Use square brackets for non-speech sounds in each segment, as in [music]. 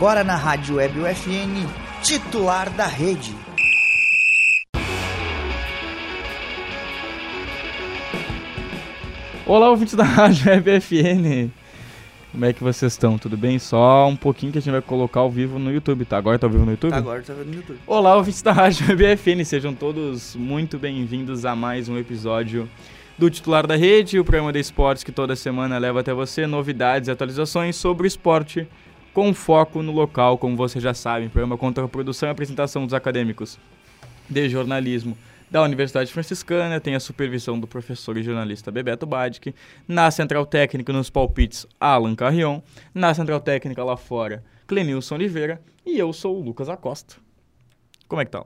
Agora na Rádio Web UFN, titular da rede. Olá, ouvintes da Rádio Web FN. Como é que vocês estão? Tudo bem? Só um pouquinho que a gente vai colocar ao vivo no YouTube, tá? Agora tá ao vivo no YouTube? Tá, agora tá no YouTube. Olá, ouvintes da Rádio Web FN. Sejam todos muito bem-vindos a mais um episódio do Titular da Rede, o programa de esportes que toda semana leva até você novidades e atualizações sobre o esporte com foco no local, como vocês já sabem. Programa contra a produção e apresentação dos acadêmicos de jornalismo da Universidade Franciscana, tem a supervisão do professor e jornalista Bebeto Badic, na Central Técnica nos palpites Alan Carrion, na Central Técnica lá fora Clenilson Oliveira e eu sou o Lucas Acosta. Como é que tá?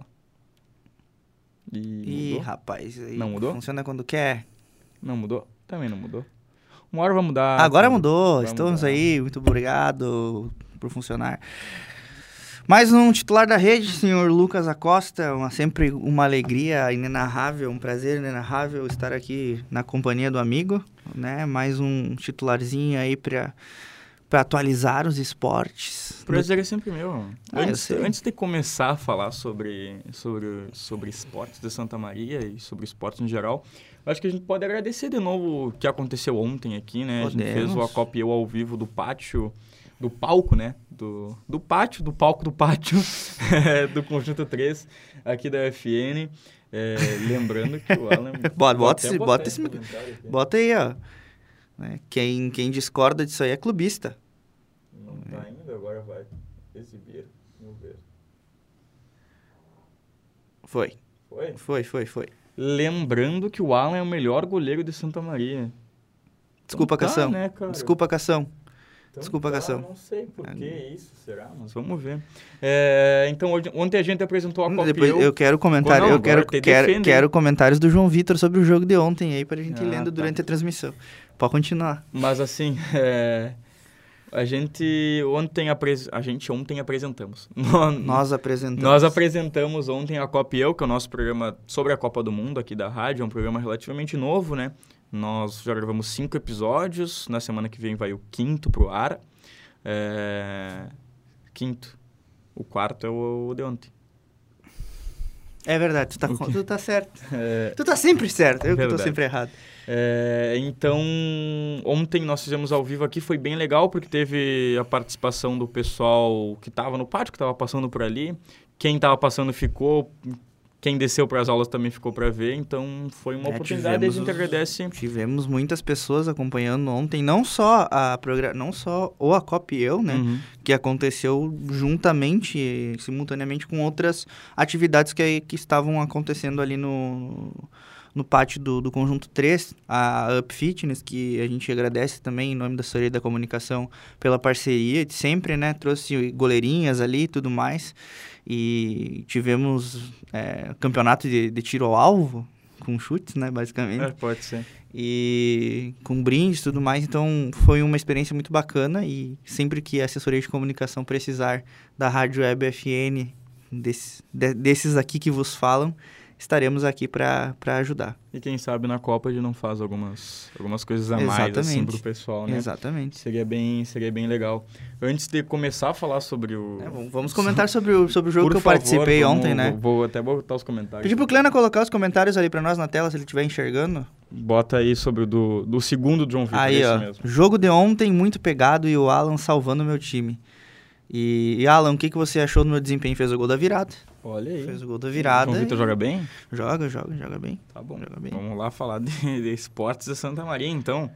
E Ih, rapaz, aí não mudou? Funciona quando quer. Não mudou? Também não mudou. Uma hora vai mudar. Agora mudou, vai estamos mudar. aí, muito obrigado por funcionar. Mais um titular da rede, senhor Lucas Acosta. Uma, sempre uma alegria inenarrável, um prazer inenarrável estar aqui na companhia do amigo, né? Mais um titularzinho aí para para atualizar os esportes. O prazer é sempre meu. Ah, antes, antes, de começar a falar sobre, sobre, sobre esportes de Santa Maria e sobre esportes em geral, acho que a gente pode agradecer de novo o que aconteceu ontem aqui, né? Podemos. A gente fez o Acopio ao vivo do pátio do palco, né? Do, do pátio, do palco do pátio [laughs] do Conjunto 3 aqui da FN. É, lembrando que o Alan... [laughs] bota, bota, esse, bota, esse, bota aí, ó. Né? Quem, quem discorda disso aí é clubista. Não tá ainda, agora vai exibir. Vamos ver. Foi. Foi? Foi, foi, foi. Lembrando que o Alan é o melhor goleiro de Santa Maria. Desculpa, então, tá, Cação. Né, Desculpa, Cação. Então, Desculpa, tá, Cação. Não sei por que isso, será? Mas vamos ver. É, então, hoje, ontem a gente apresentou a Copa Depois eu, eu quero comentário, eu quero, quero, quero comentários do João Vitor sobre o jogo de ontem aí, para a gente ah, lendo tá. durante a transmissão. Pode continuar. Mas assim, [laughs] é, a gente ontem apres... a gente ontem apresentamos. [laughs] Nós apresentamos. Nós apresentamos ontem a Copa Eu, que é o nosso programa sobre a Copa do Mundo aqui da rádio, é um programa relativamente novo, né? Nós já gravamos cinco episódios. Na semana que vem vai o quinto pro ar. É... Quinto. O quarto é o de ontem. É verdade, tu tá, tu tá certo. [laughs] É... Tu tá sempre certo, eu verdade. que tô sempre errado. É, então, ontem nós fizemos ao vivo aqui, foi bem legal, porque teve a participação do pessoal que estava no pátio, que estava passando por ali. Quem estava passando ficou quem desceu para as aulas também ficou para ver, então foi uma é, oportunidade tivemos, a gente agradece. Tivemos muitas pessoas acompanhando ontem, não só a não só o Acop eu, né, uhum. que aconteceu juntamente, simultaneamente com outras atividades que, que estavam acontecendo ali no no pátio do, do Conjunto 3, a Up Fitness, que a gente agradece também em nome da Assessoria da Comunicação pela parceria, sempre, né? Trouxe goleirinhas ali e tudo mais. E tivemos é, campeonato de, de tiro ao alvo, com chutes, né, basicamente. É, pode ser. E com brindes e tudo mais. Então, foi uma experiência muito bacana. E sempre que a assessoria de comunicação precisar da Rádio Web FN, desse, de, desses aqui que vos falam, estaremos aqui para ajudar. E quem sabe na Copa a gente não faz algumas, algumas coisas a Exatamente. mais assim pro pessoal, né? Exatamente. Seria bem, seria bem legal. Antes de começar a falar sobre o... É, vamos comentar sobre o, sobre o jogo Por que eu favor, participei vamos, ontem, né? Vou, vou até botar os comentários. Pedir pro Clena colocar os comentários ali para nós na tela, se ele estiver enxergando. Bota aí sobre o do, do segundo John Vitor, aí, ó, mesmo. Jogo de ontem muito pegado e o Alan salvando o meu time. E, e Alan, o que, que você achou do meu desempenho? Fez o gol da virada. Olha aí. Fez o gol da virada. O Vitor joga bem? Joga, joga, joga bem. Tá bom. Joga bem. Vamos lá falar de, de esportes de Santa Maria, então.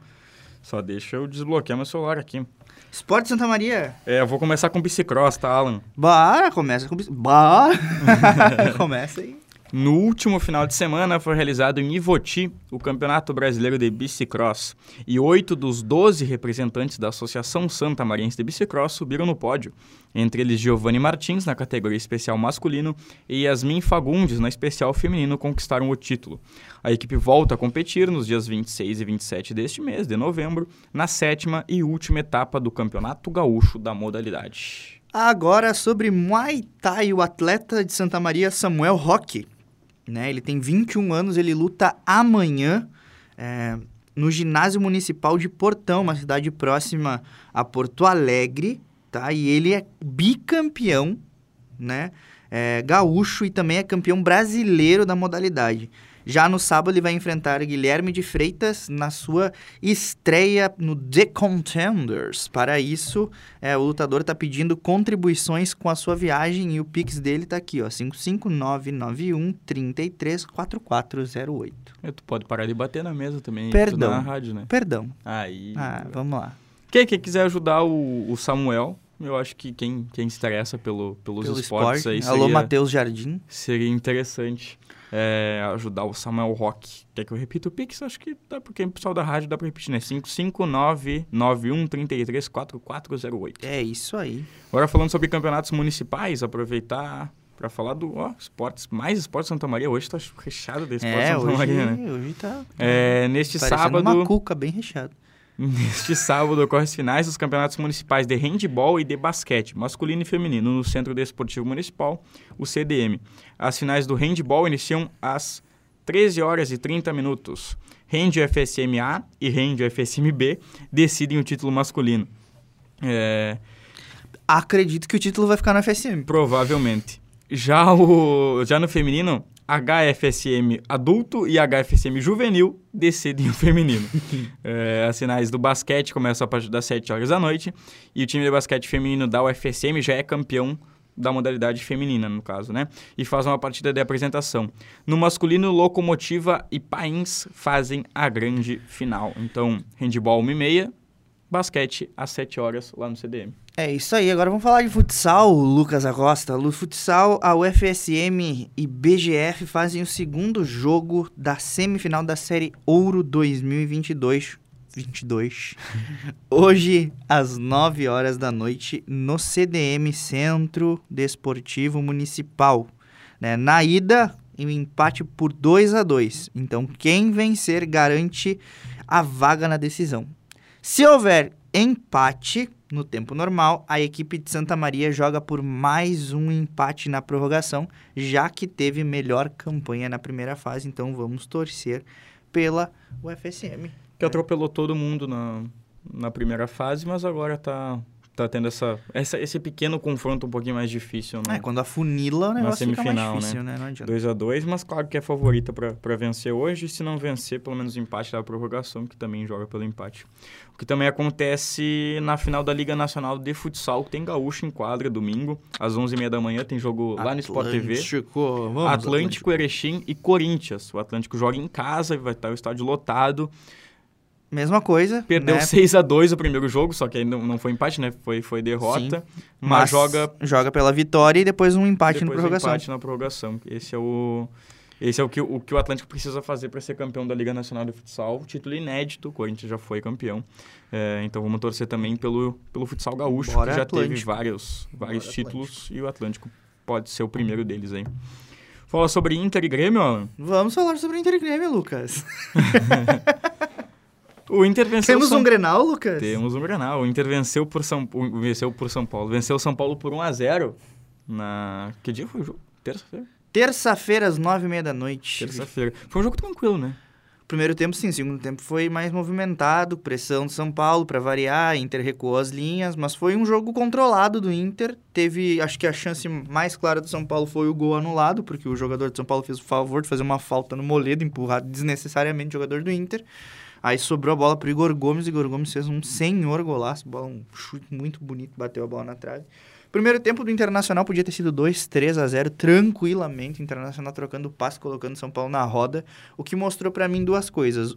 Só deixa eu desbloquear meu celular aqui. Esporte Santa Maria? É, eu vou começar com bicicross, tá, Alan? Bora, começa com bicicross. Bora! [laughs] começa aí. No último final de semana foi realizado em Ivoti o Campeonato Brasileiro de Bicicross e oito dos doze representantes da Associação Santa Mariense de Bicicross subiram no pódio, entre eles Giovanni Martins na categoria especial masculino e Yasmin Fagundes na especial feminino conquistaram o título. A equipe volta a competir nos dias 26 e 27 deste mês de novembro, na sétima e última etapa do Campeonato Gaúcho da modalidade. Agora sobre Muay Thai, o atleta de Santa Maria Samuel Roque né? Ele tem 21 anos, ele luta amanhã é, no ginásio municipal de Portão, uma cidade próxima a Porto Alegre, tá? E ele é bicampeão, né? É, gaúcho e também é campeão brasileiro da modalidade. Já no sábado ele vai enfrentar Guilherme de Freitas na sua estreia no The Contenders. Para isso, é, o lutador está pedindo contribuições com a sua viagem e o Pix dele está aqui, ó, 55991 334408. Tu pode parar de bater na mesa também. Perdão. Na rádio, né? Perdão. Aí. Ah, vamos lá. Quem, quem quiser ajudar o, o Samuel, eu acho que quem, quem se interessa pelo, pelos Pelo esportes esporte. aí Alô, seria, Matheus Jardim. seria interessante é, ajudar o Samuel Rock. Quer que eu repita o Pix? Acho que dá, porque o pessoal da rádio dá pra repetir, né? 55991334408. É isso aí. Agora falando sobre campeonatos municipais, aproveitar para falar do ó, esportes, mais esportes Santa Maria. Hoje tá recheado de esportes é, Santa hoje, Maria, né? hoje tá É, neste parecendo sábado, uma cuca bem recheada. Neste sábado ocorrem as finais dos campeonatos municipais de handebol e de basquete, masculino e feminino, no Centro Desportivo Municipal, o CDM. As finais do handebol iniciam às 13 horas e 30 minutos. Hand FSMA e Hand FSMB decidem o título masculino. É, Acredito que o título vai ficar no FSM. Provavelmente. Já, o, já no feminino, HFSM adulto e HFSM juvenil decidem o [laughs] feminino. é, as finais do basquete começam a partir das 7 horas da noite e o time de basquete feminino da UFSM já é campeão da modalidade feminina, no caso, né? E faz uma partida de apresentação. No masculino, Locomotiva e Pains fazem a grande final. Então, handball 1h30, basquete às 7 horas lá no CDM. É isso aí, agora vamos falar de futsal, Lucas Acosta. No futsal, a UFSM e BGF fazem o segundo jogo da semifinal da Série Ouro 2022. 22. [laughs] Hoje, às 9 horas da noite, no CDM Centro Desportivo Municipal. Né? Na ida, um empate por 2 a 2 Então, quem vencer garante a vaga na decisão. Se houver empate no tempo normal, a equipe de Santa Maria joga por mais um empate na prorrogação, já que teve melhor campanha na primeira fase. Então vamos torcer pela UFSM. Que atropelou todo mundo na, na primeira fase, mas agora tá, tá tendo essa, essa, esse pequeno confronto um pouquinho mais difícil. Né? É, quando afunila o negócio fica semifinal, mais difícil, né? né? Não adianta. 2 a 2 mas claro que é favorita para vencer hoje. E se não vencer, pelo menos o empate da prorrogação, que também joga pelo empate. O que também acontece na final da Liga Nacional de Futsal, que tem Gaúcho em quadra, domingo, às 11h30 da manhã. Tem jogo lá no Sport TV. Atlântico, vamos, Atlântico, Erechim e Corinthians. O Atlântico joga em casa, vai estar o estádio lotado. Mesma coisa. Perdeu né? 6 a 2 o primeiro jogo, só que aí não, não foi empate, né? Foi, foi derrota. Mas, Mas joga joga pela vitória e depois um empate depois na prorrogação. Um empate na prorrogação. Esse é o esse é o que o, que o Atlântico precisa fazer para ser campeão da Liga Nacional de Futsal. Título inédito, o Corinthians já foi campeão. É, então vamos torcer também pelo, pelo futsal gaúcho, Bora que já teve Atlântico. vários, vários Bora títulos e o Atlântico pode ser o primeiro deles aí. Fala sobre Inter e Grêmio, Alan. Vamos falar sobre Inter e Grêmio, Lucas. [laughs] O Inter venceu Temos São um Grenal, Lucas? Temos um Grenal. O Inter venceu por São, venceu por São Paulo. Venceu São Paulo por 1 a 0 na Que dia foi o jogo? Terça-feira. Terça-feira, às nove e meia da noite. Terça-feira. Foi um jogo tranquilo, né? Primeiro tempo, sim. Segundo tempo foi mais movimentado. Pressão do São Paulo para variar. Inter recuou as linhas. Mas foi um jogo controlado do Inter. Teve, acho que a chance mais clara do São Paulo foi o gol anulado. Porque o jogador de São Paulo fez o favor de fazer uma falta no Moledo. Empurrar desnecessariamente o jogador do Inter. Aí sobrou a bola pro Igor Gomes. Igor Gomes fez um senhor golaço. Bola, um chute muito bonito. Bateu a bola na trave. Primeiro tempo do Internacional podia ter sido 2, 3 a 0 tranquilamente. Internacional trocando passe, colocando São Paulo na roda. O que mostrou pra mim duas coisas.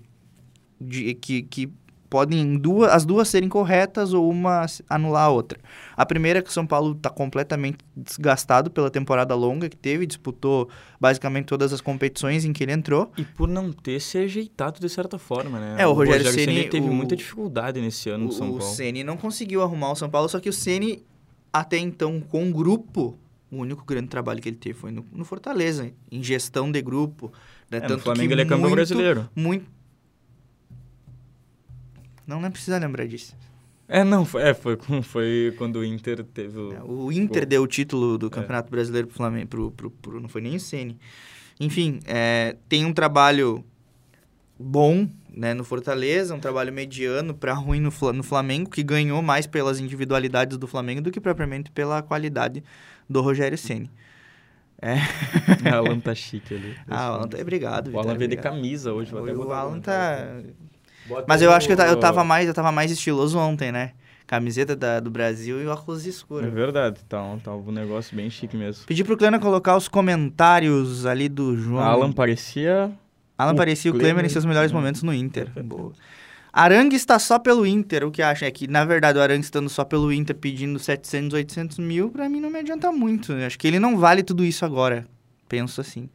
De, que, que podem duas, as duas serem corretas ou uma anular a outra. A primeira é que o São Paulo está completamente desgastado pela temporada longa que teve, disputou basicamente todas as competições em que ele entrou. E por não ter se ajeitado de certa forma, né? É, o Rogério Ceni, teve o- muita dificuldade nesse ano no São o Paulo. Ceni não conseguiu arrumar o São Paulo, só que o Ceni até então com o grupo, o único grande trabalho que ele teve foi no, no Fortaleza, em gestão de grupo. Né? É, no Flamengo ele é campeão brasileiro. Muito. Não, não precisa lembrar disso. É, não, foi, é, foi, foi quando o Inter teve o... O Inter Gol. deu o título do É. Campeonato Brasileiro pro Flamengo, pro, pro, pro- não foi nem o Ceni. Enfim, é, tem um trabalho bom, né, no Fortaleza, um trabalho mediano para ruim no, no Flamengo, que ganhou mais pelas individualidades do Flamengo do que propriamente pela qualidade do Rogério Ceni. É. o [laughs] Alan tá chique ali. Ah, o Alan tá... Obrigado, O Alan veio de camisa hoje. Vou até o Alan tá... Mas eu acho que eu, eu, tava mais, eu tava mais estiloso ontem, né? Camiseta da, do Brasil e óculos escuros. É verdade, tá um, tá um negócio bem chique mesmo. Pedi pro Clena colocar os comentários ali do João. Alan parecia Alan parecia o Klemer em seus melhores momentos no Inter. Boa. Arangue está só pelo Inter. O que acha é que, na verdade, o Arangue estando só pelo Inter pedindo 700, 800 mil, pra mim não me adianta muito. Acho que ele não vale tudo isso agora. Penso assim.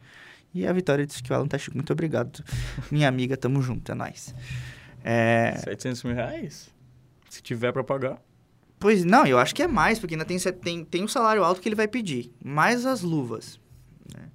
E a Vitória disse que o Alan tá chico. Muito obrigado. Minha amiga, tamo junto, é nóis. É... 700 mil reais? Se tiver pra pagar. Pois não, eu acho que é mais, porque ainda tem, tem, tem um salário alto que ele vai pedir. Mais as luvas. Né?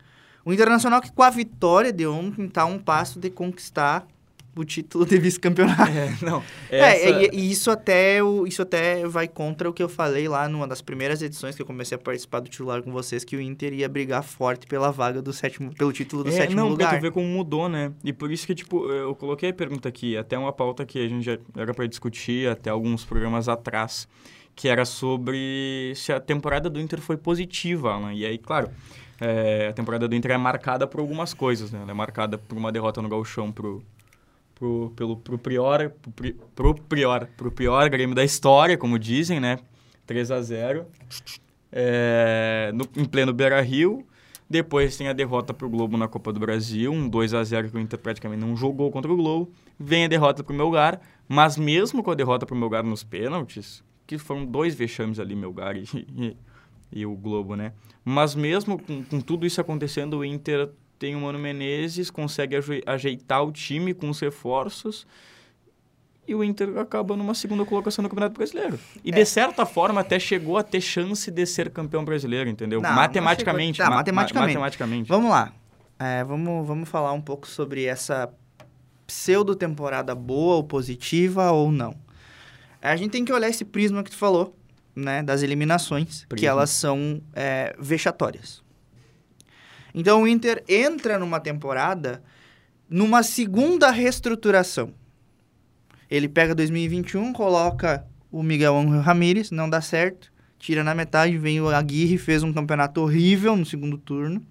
O Internacional que com a vitória de ontem está um passo de conquistar o título de vice-campeonato. É, não. [laughs] É, essa... É, e, e, isso até, isso até vai contra o que eu falei lá numa das primeiras edições que eu comecei a participar do titular com vocês, que o Inter ia brigar forte pela vaga do sétimo, pelo título do é, sétimo não, lugar. Não, tu vê como mudou, né? E por isso que, tipo, eu coloquei a pergunta aqui, até uma pauta que a gente já era para discutir até alguns programas atrás, que era sobre se a temporada do Inter foi positiva, Alan. E aí, claro é, a temporada do Inter é marcada por algumas coisas, né? Ela é marcada por uma derrota no Gauchão pro, pro, pelo, pro Prior, pro, pro Prior, pro Grêmio da história, como dizem, né? 3 a 0 é, no, em pleno Beira-Rio. Depois tem a derrota pro Globo na Copa do Brasil, um 2 a 0 que o Inter praticamente não jogou contra o Globo. Vem a derrota pro Melgar, mas mesmo com a derrota pro Melgar nos pênaltis, que foram dois vexames ali, Melgar e, e, e o Globo, né? Mas mesmo com, com tudo isso acontecendo, o Inter tem o Mano Menezes, consegue ajeitar o time com os reforços e o Inter acaba numa segunda colocação no Campeonato Brasileiro. E é. de certa forma até chegou a ter chance de ser campeão brasileiro, entendeu? Não, matematicamente, não tá, ma matematicamente. matematicamente. Vamos lá. É, vamos, vamos falar um pouco sobre essa pseudo-temporada boa ou positiva ou não. A gente tem que olhar esse prisma que tu falou né, das eliminações, que elas são é, vexatórias. Então o Inter entra numa temporada numa segunda reestruturação. Ele pega 2021, coloca o Miguel Angel Ramírez, não dá certo, tira na metade, vem o Aguirre, fez um campeonato horrível no segundo turno,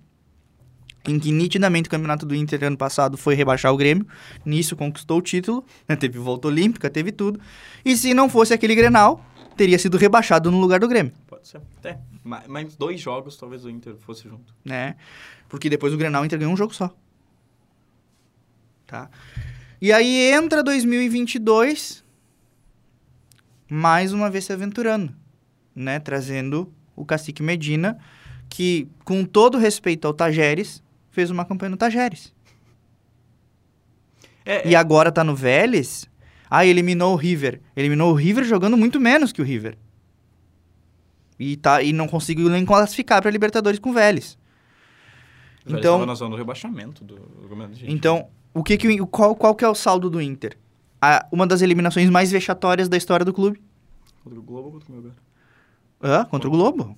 em que nitidamente o campeonato do Inter ano passado foi rebaixar o Grêmio, nisso conquistou o título, né, teve volta olímpica, teve tudo, e se não fosse aquele Grenal, teria sido rebaixado no lugar do Grêmio. Pode ser. Até. Mais dois jogos, talvez o Inter fosse junto. Né? Porque depois o Grenal, o Inter ganhou um jogo só. Tá? E aí entra 2022, mais uma vez se aventurando, né? Trazendo o Cacique Medina, que, com todo respeito ao Tajeres, fez uma campanha no Tajeres. É, e é... agora tá no Vélez, ah, eliminou o River. Eliminou o River jogando muito menos que o River. E, tá, e não conseguiu nem classificar para Libertadores com o Vélez. Então, na zona do rebaixamento do, do Então, o que que, qual, qual que é o saldo do Inter? A, uma das eliminações mais vexatórias da história do clube. Contra o Globo ou contra o Melgar? Ah, contra o Globo.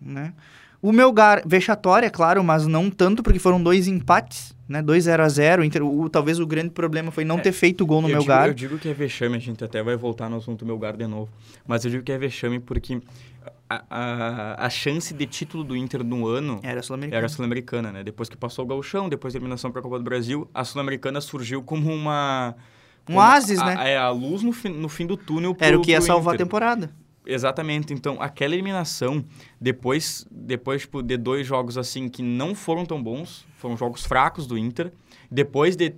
Né? O Melgar, vexatória, é claro, mas não tanto, porque foram dois empates né? 2 0 a 0 Inter, o, talvez o grande problema foi não é, ter feito gol no Melgar. Digo, eu digo que é vexame, a gente até vai voltar no assunto Melgar de novo. Mas eu digo que é vexame porque a, a, a chance de título do Inter no ano era sul-americana, era sul-americana né? Depois que passou o Gauchão, depois da eliminação para a Copa do Brasil, a sul-americana surgiu como uma um oásis, né? É a luz no fim, no fim do túnel pro, Era o que ia salvar Inter. a temporada. Exatamente. Então, aquela eliminação, depois, depois tipo, de dois jogos assim que não foram tão bons, foram jogos fracos do Inter, depois de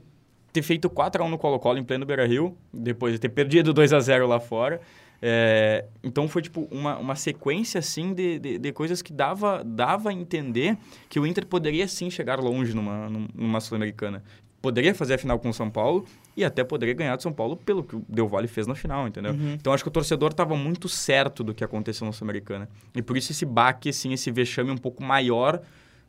ter feito 4 a 1 no Colo-Colo em pleno Beira-Rio, depois de ter perdido 2 a 0 lá fora. É, então foi tipo uma, uma sequência assim de, de, de, coisas que dava, dava a entender que o Inter poderia sim chegar longe numa, numa Sul-Americana poderia fazer a final com o São Paulo e até poderia ganhar do São Paulo pelo que o Del Valle fez na final, entendeu? Uhum. Então acho que o torcedor estava muito certo do que aconteceu na Sul-Americana. E por isso esse baque, assim, esse vexame um pouco maior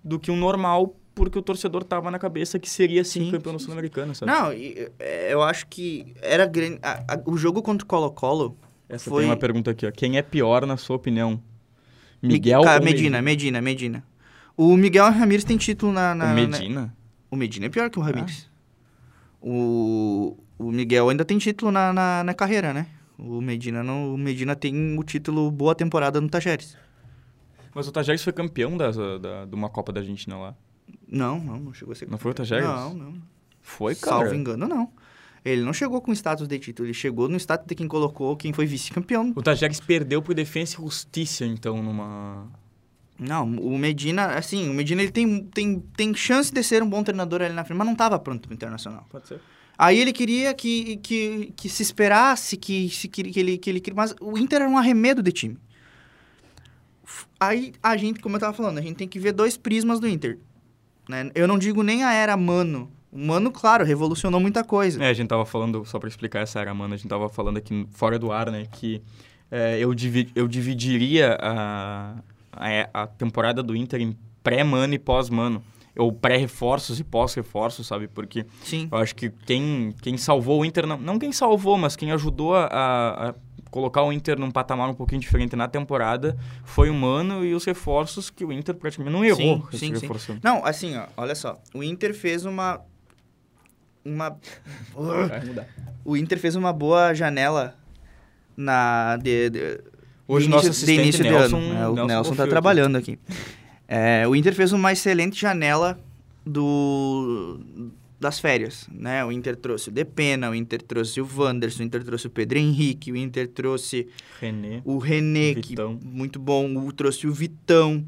do que o normal, porque o torcedor estava na cabeça que seria sim, sim campeão sul-americano, sabe? Não, é, eu acho que era grande. o jogo contra o Colo-Colo. Essa foi... tem uma pergunta aqui, ó. Quem é pior, na sua opinião? Miguel Cara, ou Medina? Medina, Medina. O Miguel Ramírez tem título na. na o Medina? Na... O Medina é pior que o Ramires. Ah. O, o Miguel ainda tem título na, na, na carreira, né? O Medina, não, o Medina tem o título Boa Temporada no Tajeres. Mas o Tajeres foi campeão da, da, de uma Copa da Argentina lá. Não, não, não chegou a ser Não foi o Tajeres? Não, não. Foi, cara? Salvo engano, não. Ele não chegou com status de título, ele chegou no status de quem colocou quem foi vice-campeão. O Tajeres perdeu pro Defensa e Justiça, então, numa... Não, o Medina, assim, o Medina ele tem, tem, tem chance de ser um bom treinador ali na frente, mas não estava pronto pro Internacional. Pode ser. Aí ele queria que, que, que se esperasse, que, se, que, ele, que ele... Mas o Inter era um arremedo de time. Aí a gente, como eu tava falando, a gente tem que ver dois prismas do Inter. Né? Eu não digo nem a era Mano. O Mano, claro, revolucionou muita coisa. É, a gente tava falando, só para explicar essa era Mano, a gente tava falando aqui fora do ar, né, que é, eu, divi eu dividiria a, a, a temporada do Inter em pré-Mano e pós-Mano ou pré-reforços e pós-reforços, sabe? Porque Sim. eu acho que quem, quem salvou o Inter, não, não quem salvou, mas quem ajudou a, a, colocar o Inter num patamar um pouquinho diferente na temporada foi o Mano e os reforços que o Inter praticamente não errou. Sim, sim, sim. Não, assim, ó, olha só. O Inter fez uma... Uma... O Inter fez uma boa janela na... De, de, Hoje de nosso início, de início Nelson, de ano. É, o Nelson Nelson tá trabalhando aqui. É, o Inter fez uma excelente janela do das férias, né? O Inter trouxe o Depena, o Inter trouxe o Wanderson, o Inter trouxe o Pedro Henrique, o Inter trouxe René. o René, Vitão. que muito bom, o, trouxe o Vitão.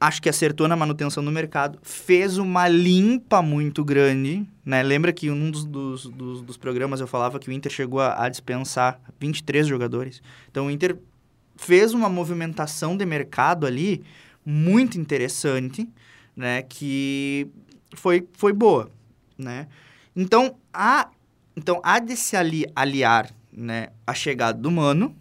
Acho que acertou na manutenção do mercado, fez uma limpa muito grande, né? Lembra que em um dos, dos, dos, dos programas eu falava que o Inter chegou a, a dispensar 23 jogadores. Então o Inter fez uma movimentação de mercado ali muito interessante, né? Que foi, foi boa, né? Então, há, então, há de se ali, aliar né, a chegada do Mano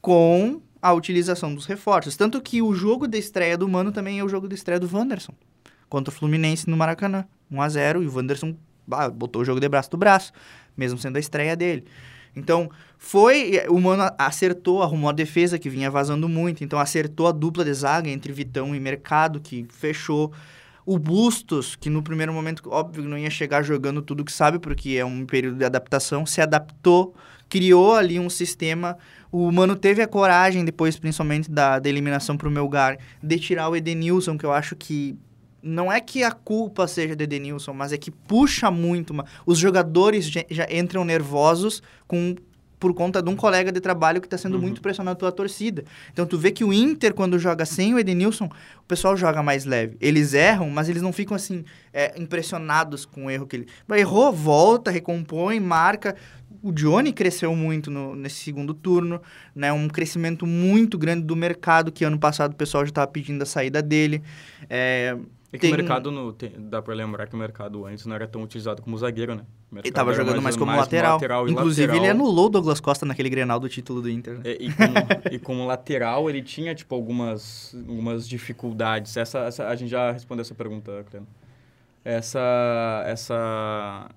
com a utilização dos reforços. Tanto que o jogo de estreia do Mano também é o jogo de estreia do Wanderson. Contra o Fluminense no Maracanã. 1x0 e o Wanderson botou o jogo de braço do braço, mesmo sendo a estreia dele. Então, foi. O Mano acertou, arrumou a defesa que vinha vazando muito. Então, acertou a dupla de zaga entre Vitão e Mercado, que fechou. O Bustos, que no primeiro momento, óbvio, não ia chegar jogando tudo que sabe, porque é um período de adaptação, se adaptou, criou ali um sistema. O Mano teve a coragem, depois, principalmente da, da eliminação para o Melgar, de tirar o Edenilson, que eu acho que não é que a culpa seja de Edenilson, mas é que puxa muito. Os jogadores já, já entram nervosos com por conta de um colega de trabalho que está sendo uhum. muito pressionado pela torcida. Então tu vê que o Inter, quando joga sem o Edenilson, o pessoal joga mais leve. Eles erram, mas eles não ficam assim, é, impressionados com o erro que ele. Errou, volta, recompõe, marca. O Johnny cresceu muito no, nesse segundo turno, né? Um crescimento muito grande do mercado, que ano passado o pessoal já estava pedindo a saída dele. É, é que tem... o mercado, no, tem, dá pra lembrar que o mercado antes não era tão utilizado como zagueiro, né? Ele tava jogando mais, mais como mais lateral. lateral Inclusive, lateral. ele anulou o Douglas Costa naquele Grenal do título do Inter. Né? É, e, como, e, como, lateral, ele tinha, tipo, algumas, algumas dificuldades. Essa, essa, a gente já respondeu essa pergunta, Cleno. Essa, essa...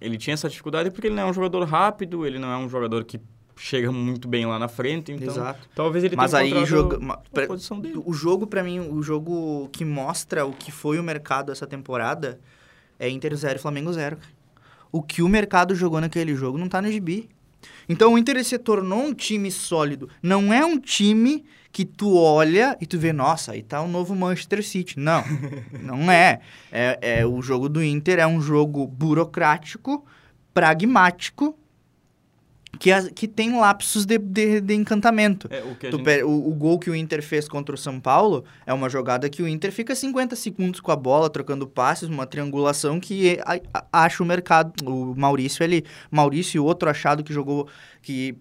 Ele tinha essa dificuldade porque ele não é um jogador rápido, ele não é um jogador que chega muito bem lá na frente, então Exato. talvez ele Mas tenha aí joga, a posição dele. O jogo para mim, o jogo que mostra o que foi o mercado essa temporada é Inter 0 e Flamengo 0. O que o mercado jogou naquele jogo não tá no gibi. Então o Inter se tornou um time sólido. Não é um time que tu olha e tu vê, nossa, aí tá o novo Manchester City. Não, [laughs] não é. é. É o jogo do Inter é um jogo burocrático, pragmático que, as, que tem lapsos de, de, de encantamento. É, o, gente... o, o, gol que o Inter fez contra o São Paulo é uma jogada que o Inter fica 50 segundos com a bola, trocando passes, uma triangulação que a, a, acha o mercado. O Maurício ali. Maurício e outro achado que jogou. que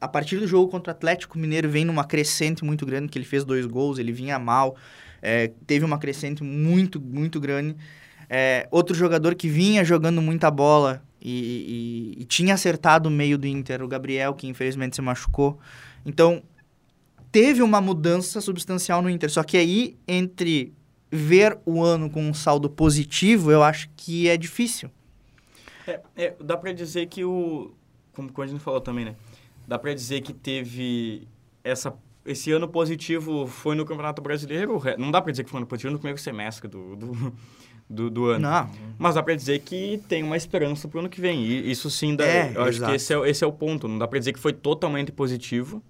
A partir do jogo contra o Atlético Mineiro vem numa crescente muito grande, que ele fez dois gols, ele vinha mal. É, teve uma crescente muito, muito grande. É, outro jogador que vinha jogando muita bola e, e, e, tinha acertado o meio do Inter, o Gabriel, que infelizmente se machucou. Então, teve uma mudança substancial no Inter. Só que aí, entre ver o ano com um saldo positivo, eu acho que é difícil. É, é, dá para dizer que o. Como, como a gente falou também, né? Dá para dizer que teve essa esse ano positivo foi no Campeonato Brasileiro. Não dá para dizer que foi no ano positivo no primeiro semestre do, do, do, do ano. Não. Mas dá pra dizer que tem uma esperança pro ano que vem. E isso sim, dá, É, eu acho exato. que esse é, esse é o ponto. Não dá pra dizer que foi totalmente positivo,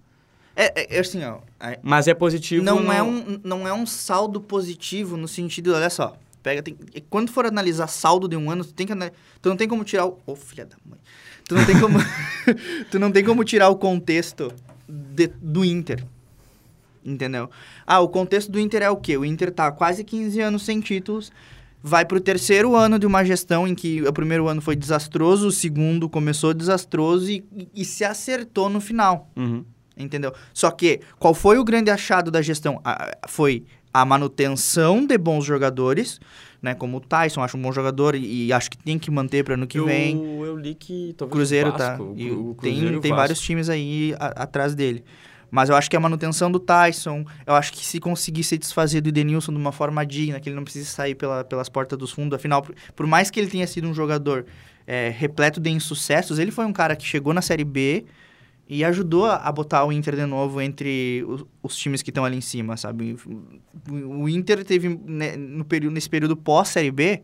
É, é assim, ó. é- mas é positivo não, no- é um, não é um saldo positivo no sentido, olha só. Pega, tem, quando for analisar saldo de um ano, tu, tem que, tu não tem como tirar o. Ô, filha da mãe. Tu não tem como. [laughs] tu não tem como tirar o contexto de- do Inter. Entendeu? Ah, o contexto do Inter é o quê? O Inter tá quase 15 anos sem títulos. Vai pro terceiro ano de uma gestão em que o primeiro ano foi desastroso, o segundo começou desastroso e, e- se acertou no final Uhum. entendeu? Só que, qual foi o grande achado da gestão? A- foi a manutenção de bons jogadores, né? Como o Tyson, acho um bom jogador e, e acho que tem que manter para ano que eu, vem. eu li que O talvez Cruzeiro o tá. Vasco, o e o tem Cruzeiro o tem Vasco. vários times aí a- atrás dele. Mas eu acho que a manutenção do Tyson, eu acho que se conseguir se desfazer do Edenilson de uma forma digna, que ele não precise sair pela, pelas portas dos fundos, afinal, por, por mais que ele tenha sido um jogador é, repleto de insucessos, ele foi um cara que chegou na Série B e ajudou a, botar o Inter de novo entre os, os times que estão ali em cima, sabe? O, o Inter teve, né, no período, nesse período pós-Série B,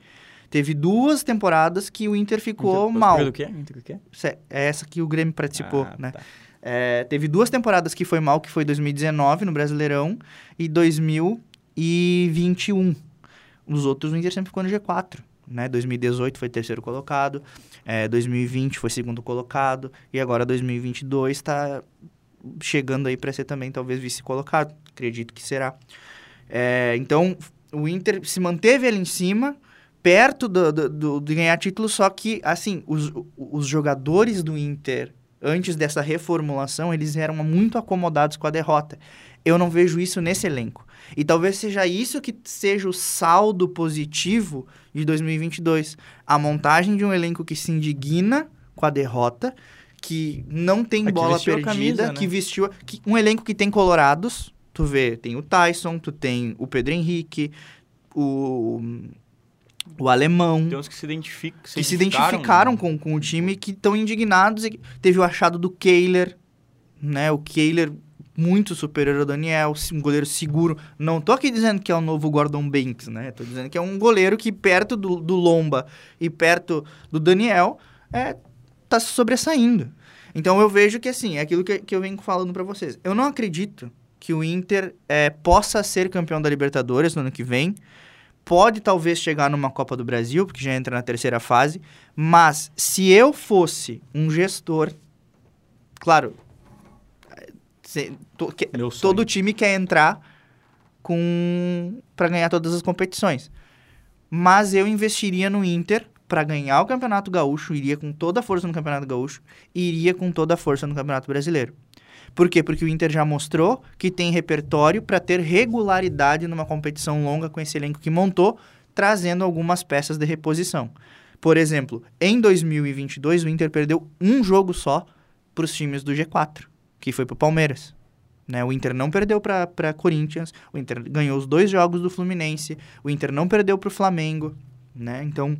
teve duas temporadas que o Inter ficou Inter- mal. do quê? Inter do quê? É essa que o Grêmio participou, Ah, né? tá. É, teve duas temporadas que foi mal, que foi 2019 no Brasileirão e 2021. Os outros o Inter sempre ficou no G4, né? 2018 foi terceiro colocado, é, 2020 foi segundo colocado e agora 2022 está chegando aí para ser também talvez vice colocado. Acredito que será. É, então o Inter se manteve ali em cima, perto do, do- do- de ganhar título, só que assim os, os jogadores do Inter antes dessa reformulação, eles eram muito acomodados com a derrota. Eu não vejo isso nesse elenco. E talvez seja isso que seja o saldo positivo de 2022. A montagem de um elenco que se indigna com a derrota, que não tem É, bola perdida, camisa, né? que vestiu... Que, um elenco que tem colorados, tu vê, tem o Tyson, tu tem o Pedro Henrique, o, o Alemão Tem uns que se identificam. que se identificaram com, com o time, que estão indignados. E teve o achado do Kehler, né? O Kehler muito superior ao Daniel, um goleiro seguro. Não tô aqui dizendo que é o novo Gordon Banks, né? Tô dizendo que é um goleiro que perto do, do Lomba e perto do Daniel é, tá se sobressaindo. Então eu vejo que assim, é aquilo que, que eu venho falando para vocês. Eu não acredito que o Inter é, possa ser campeão da Libertadores no ano que vem. Pode talvez chegar numa Copa do Brasil, porque já entra na terceira fase. Mas se eu fosse um gestor, claro, se- to- que- todo time quer entrar com para ganhar todas as competições. Mas eu investiria no Inter para ganhar o Campeonato Gaúcho, iria com toda a força no Campeonato Gaúcho, iria com toda a força no Campeonato Brasileiro. Por quê? Porque o Inter já mostrou que tem repertório para ter regularidade numa competição longa com esse elenco que montou, trazendo algumas peças de reposição. Por exemplo, em 2022 o Inter perdeu um jogo só para os times do G4, que foi para o Palmeiras. Né? O Inter não perdeu para Corinthians, o Inter ganhou os dois jogos do Fluminense, o Inter não perdeu para o Flamengo. Né? Então,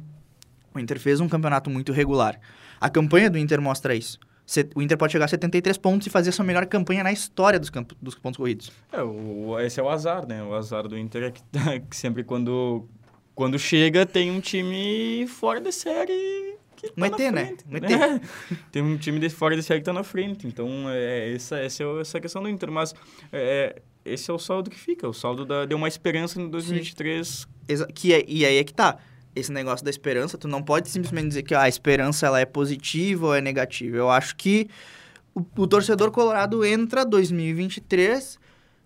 o Inter fez um campeonato muito regular. A campanha do Inter mostra isso. O Inter pode chegar a 73 pontos e fazer a sua melhor campanha na história dos, campo- dos pontos corridos. É, o, esse é o azar, né? O azar do Inter é que, [laughs] que sempre quando, quando chega tem um time fora da série que tá Um ET, né? frente, ET. né? [laughs] Tem um time de fora da série que tá na frente. Então, é, essa, essa é essa é a questão do Inter. Mas é, esse é o saldo que fica. O saldo da, deu uma esperança em 2023. Exa- que é- e aí é que tá. Esse negócio da esperança, tu não pode simplesmente dizer que ah, a esperança ela é positiva ou é negativa. Eu acho que o, o torcedor colorado entra 2023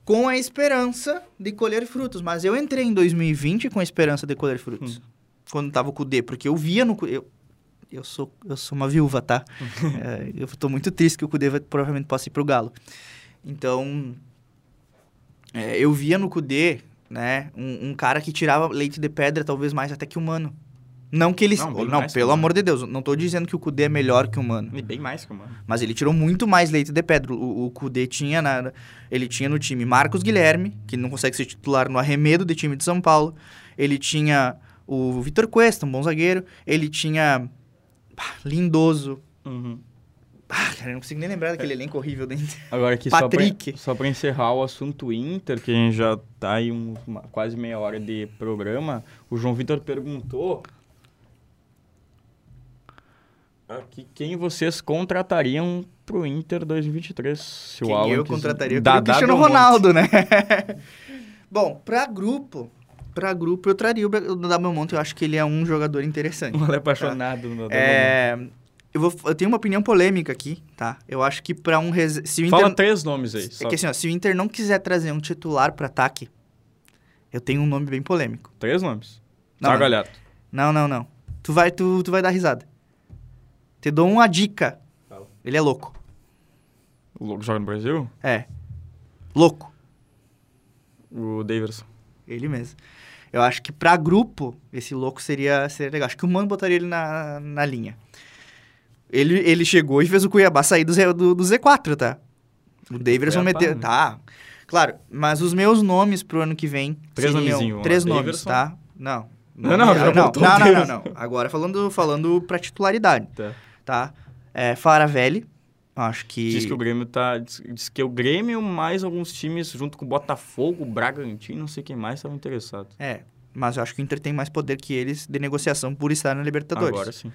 com a esperança de colher frutos. Mas eu entrei em 2020 com a esperança de colher frutos. Quando tava com o D, porque eu via no... Eu, eu, sou, eu sou uma viúva, tá? [laughs] É, eu tô muito triste que o Cudê provavelmente possa ir pro Galo. Então, é, eu via no Cudê, né, um, um cara que tirava leite de pedra, talvez mais até que humano. Não que ele... Não, Não, pelo humano. amor de Deus, não tô dizendo que o Cudê é melhor que o humano. E bem mais que o mano. Mas ele tirou muito mais leite de pedra. O, o Cudê tinha, na, ele tinha no time Marcos Guilherme, que não consegue ser titular no arremedo do time de São Paulo. Ele tinha o Vitor Cuesta, um bom zagueiro. Ele tinha pá, Lindoso, Uhum. Ah, cara, eu não consigo nem lembrar daquele elenco horrível dentro. Agora aqui Patrick. só para encerrar o assunto Inter, que a gente já tá aí um, uma, quase meia hora de programa, o João Vitor perguntou aqui quem vocês contratariam pro Inter 2023. Se Quem o Alan eu contrataria Dá- o Cristiano. Ronaldo, né? [laughs] Bom, pra grupo, pra grupo eu traria o Be- o Double Monte, eu acho que ele é um jogador interessante. [laughs] Ale é apaixonado no Dá É, eu, vou, eu tenho uma opinião polêmica aqui, tá? Eu acho que pra um... res- Se o Belmonte. Fala Inter, três nomes aí. é só. que assim, ó, se o Inter não quiser trazer um titular pra ataque, eu tenho um nome bem polêmico. Três nomes. Não, Zagalhato. Não, não, não. Tu vai, tu, tu vai dar risada. Te dou uma dica. Fala. Ele é louco. O louco joga no Brasil? É. Louco. O Davidson. Ele mesmo. Eu acho que pra grupo, esse louco seria, seria legal. Acho que o Mano botaria ele na, na linha. Ele, ele chegou e fez o Cuiabá sair do, Z, do, do Z4, tá? O Davidson meteu... né? Tá. Claro, mas os meus nomes pro ano que vem Três nomezinhos, Três nomes, tá? [laughs] Não. Não, não, não, não, não, não, não. Agora falando, falando pra titularidade, Tá. tá? É, Faravelli, acho que... Diz que o Grêmio tá. Diz, diz que o Grêmio mais alguns times, junto com o Botafogo, o Bragantino, não sei quem mais, estavam interessados. É, mas eu acho que o Inter tem mais poder que eles de negociação por estar na Libertadores. Agora sim.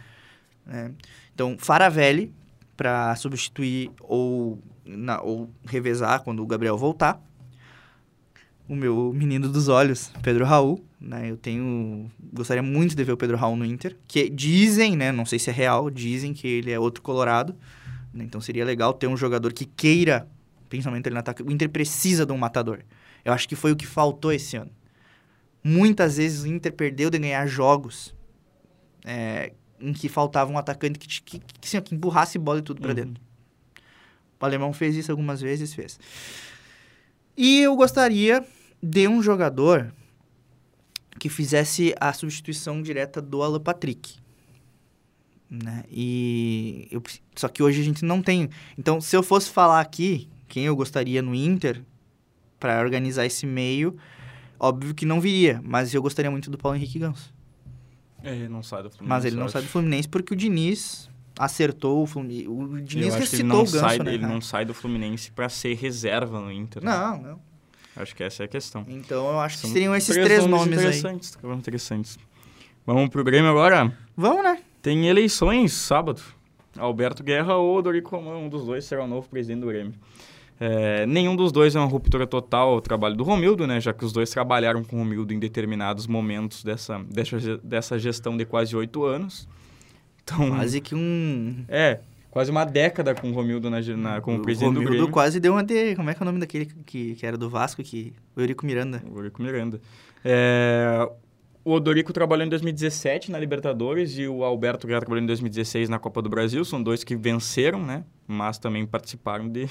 né? Então, Faravelli para substituir ou, na- ou revezar quando o Gabriel voltar. O meu menino dos olhos, Pedro Raul, né? Eu tenho gostaria muito de ver o Pedro Raul no Inter, que dizem, né, não sei se é real, dizem que ele é outro colorado, né? Então seria legal ter um jogador que queira, principalmente ele no ataque. O Inter precisa de um matador. Eu acho que foi o que faltou esse ano. Muitas vezes o Inter perdeu de ganhar jogos é, em que faltava um atacante que, que, que, assim, que empurrasse bola e tudo pra Uhum. dentro. O alemão fez isso algumas vezes, fez. E eu gostaria de um jogador que fizesse a substituição direta do Alan Patrick. Né? E eu só que hoje a gente não tem. Então, se eu fosse falar aqui quem eu gostaria no Inter para organizar esse meio, óbvio que não viria, mas eu gostaria muito do Paulo Henrique Ganso. É, não sai do Fluminense. Mas ele não sai do. Fluminense porque o Diniz acertou o Fluminense. O Diniz Eu que ele recitou o Ganso, sai, né? ele cara? não sai do Fluminense pra ser reserva no Inter. né? Não, não. Acho que essa é a questão. Então eu acho que São seriam esses três, nomes, aí. interessantes, três nomes interessantes. Vamos pro Grêmio agora. Vamos, né? Tem eleições sábado. Alberto Guerra ou Dorico Romão, um dos dois será o novo presidente do Grêmio. É, nenhum dos dois é uma ruptura total ao trabalho do Romildo, né? Já que os dois trabalharam com o Romildo em determinados momentos dessa, dessa, dessa gestão de quase oito anos. Então, Quase que um. é, quase uma década com o Romildo na, na, como o presidente do Romildo Grêmio. quase deu uma de. Como é que é o nome daquele que, que era do Vasco? Que... O Eurico Miranda. O Eurico Miranda. É, o Odorico trabalhou em 2017 na Libertadores e o Alberto Guerra trabalhou em 2016 na Copa do Brasil. São dois que venceram, né? Mas também participaram de,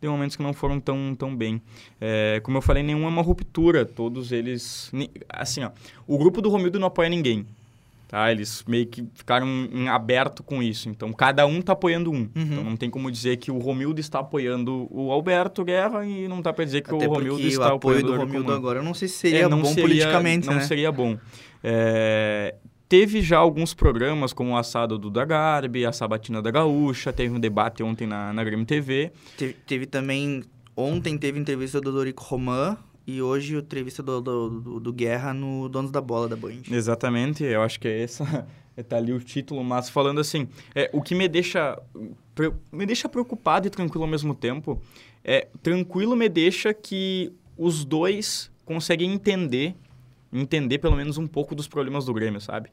de momentos que não foram tão, tão bem. É, como eu falei, nenhum é uma ruptura. Todos eles... Assim, ó, o grupo do Romildo não apoia ninguém. Tá? Eles meio que ficaram em aberto com isso. Então, cada um tá apoiando um. Então, não tem como dizer que o Romildo está apoiando o Alberto Guerra e não dá para dizer que Até o Romildo porque o está apoio apoiando do Romildo Romão. agora eu não sei se seria É, bom seria- politicamente, não né? seria bom. É, teve já alguns programas, como o Assado do da Garbi, a Sabatina da Gaúcha, teve um debate ontem na, na Grêmio TV. Teve, teve também. Ontem teve entrevista do Dorico Roman e hoje a entrevista do, do, do, do Guerra no Donos da Bola da Band. Exatamente, eu acho que é essa, [laughs] tá ali o título, mas falando assim, é, o que me deixa, me deixa preocupado e tranquilo ao mesmo tempo, é, tranquilo me deixa que os dois conseguem entender, entender pelo menos um pouco dos problemas do Grêmio, sabe?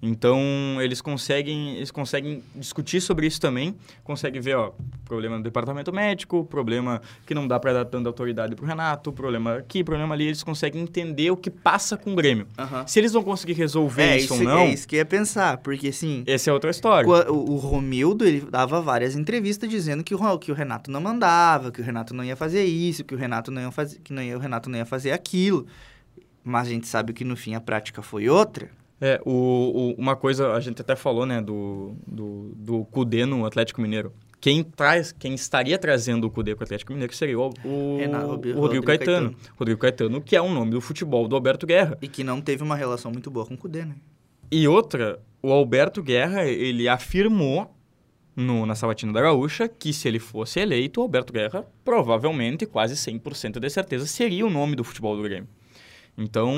Então, eles conseguem, eles conseguem discutir sobre isso também, conseguem ver, ó, problema no departamento médico, problema que não dá para dar tanta autoridade pro Renato, problema aqui, problema ali, eles conseguem entender o que passa com o Grêmio. Se eles vão conseguir resolver É, isso, isso, ou não, é isso que eu ia pensar, porque assim. essa é outra história. O, o, Romildo, ele dava várias entrevistas dizendo que o, que o Renato não mandava, que o Renato não ia fazer isso, que o Renato não ia fazer, que não ia, o Renato não ia fazer aquilo. Mas a gente sabe que no fim a prática foi outra. É, o, o- uma coisa, a gente até falou, né, do, do, do Cudê no Atlético Mineiro. Quem, traz, quem estaria trazendo o Cudê para o Atlético Mineiro seria o, o, o Rodrigo Rodrigo, Caetano. Caetano. Rodrigo Caetano, que é o nome do futebol do Alberto Guerra. E que não teve uma relação muito boa com o Cudê, né? E outra, o Alberto Guerra, ele afirmou no, na Sabatina da Gaúcha que se ele fosse eleito, o Alberto Guerra provavelmente, quase 100% de certeza, seria o nome do futebol do Grêmio. Então,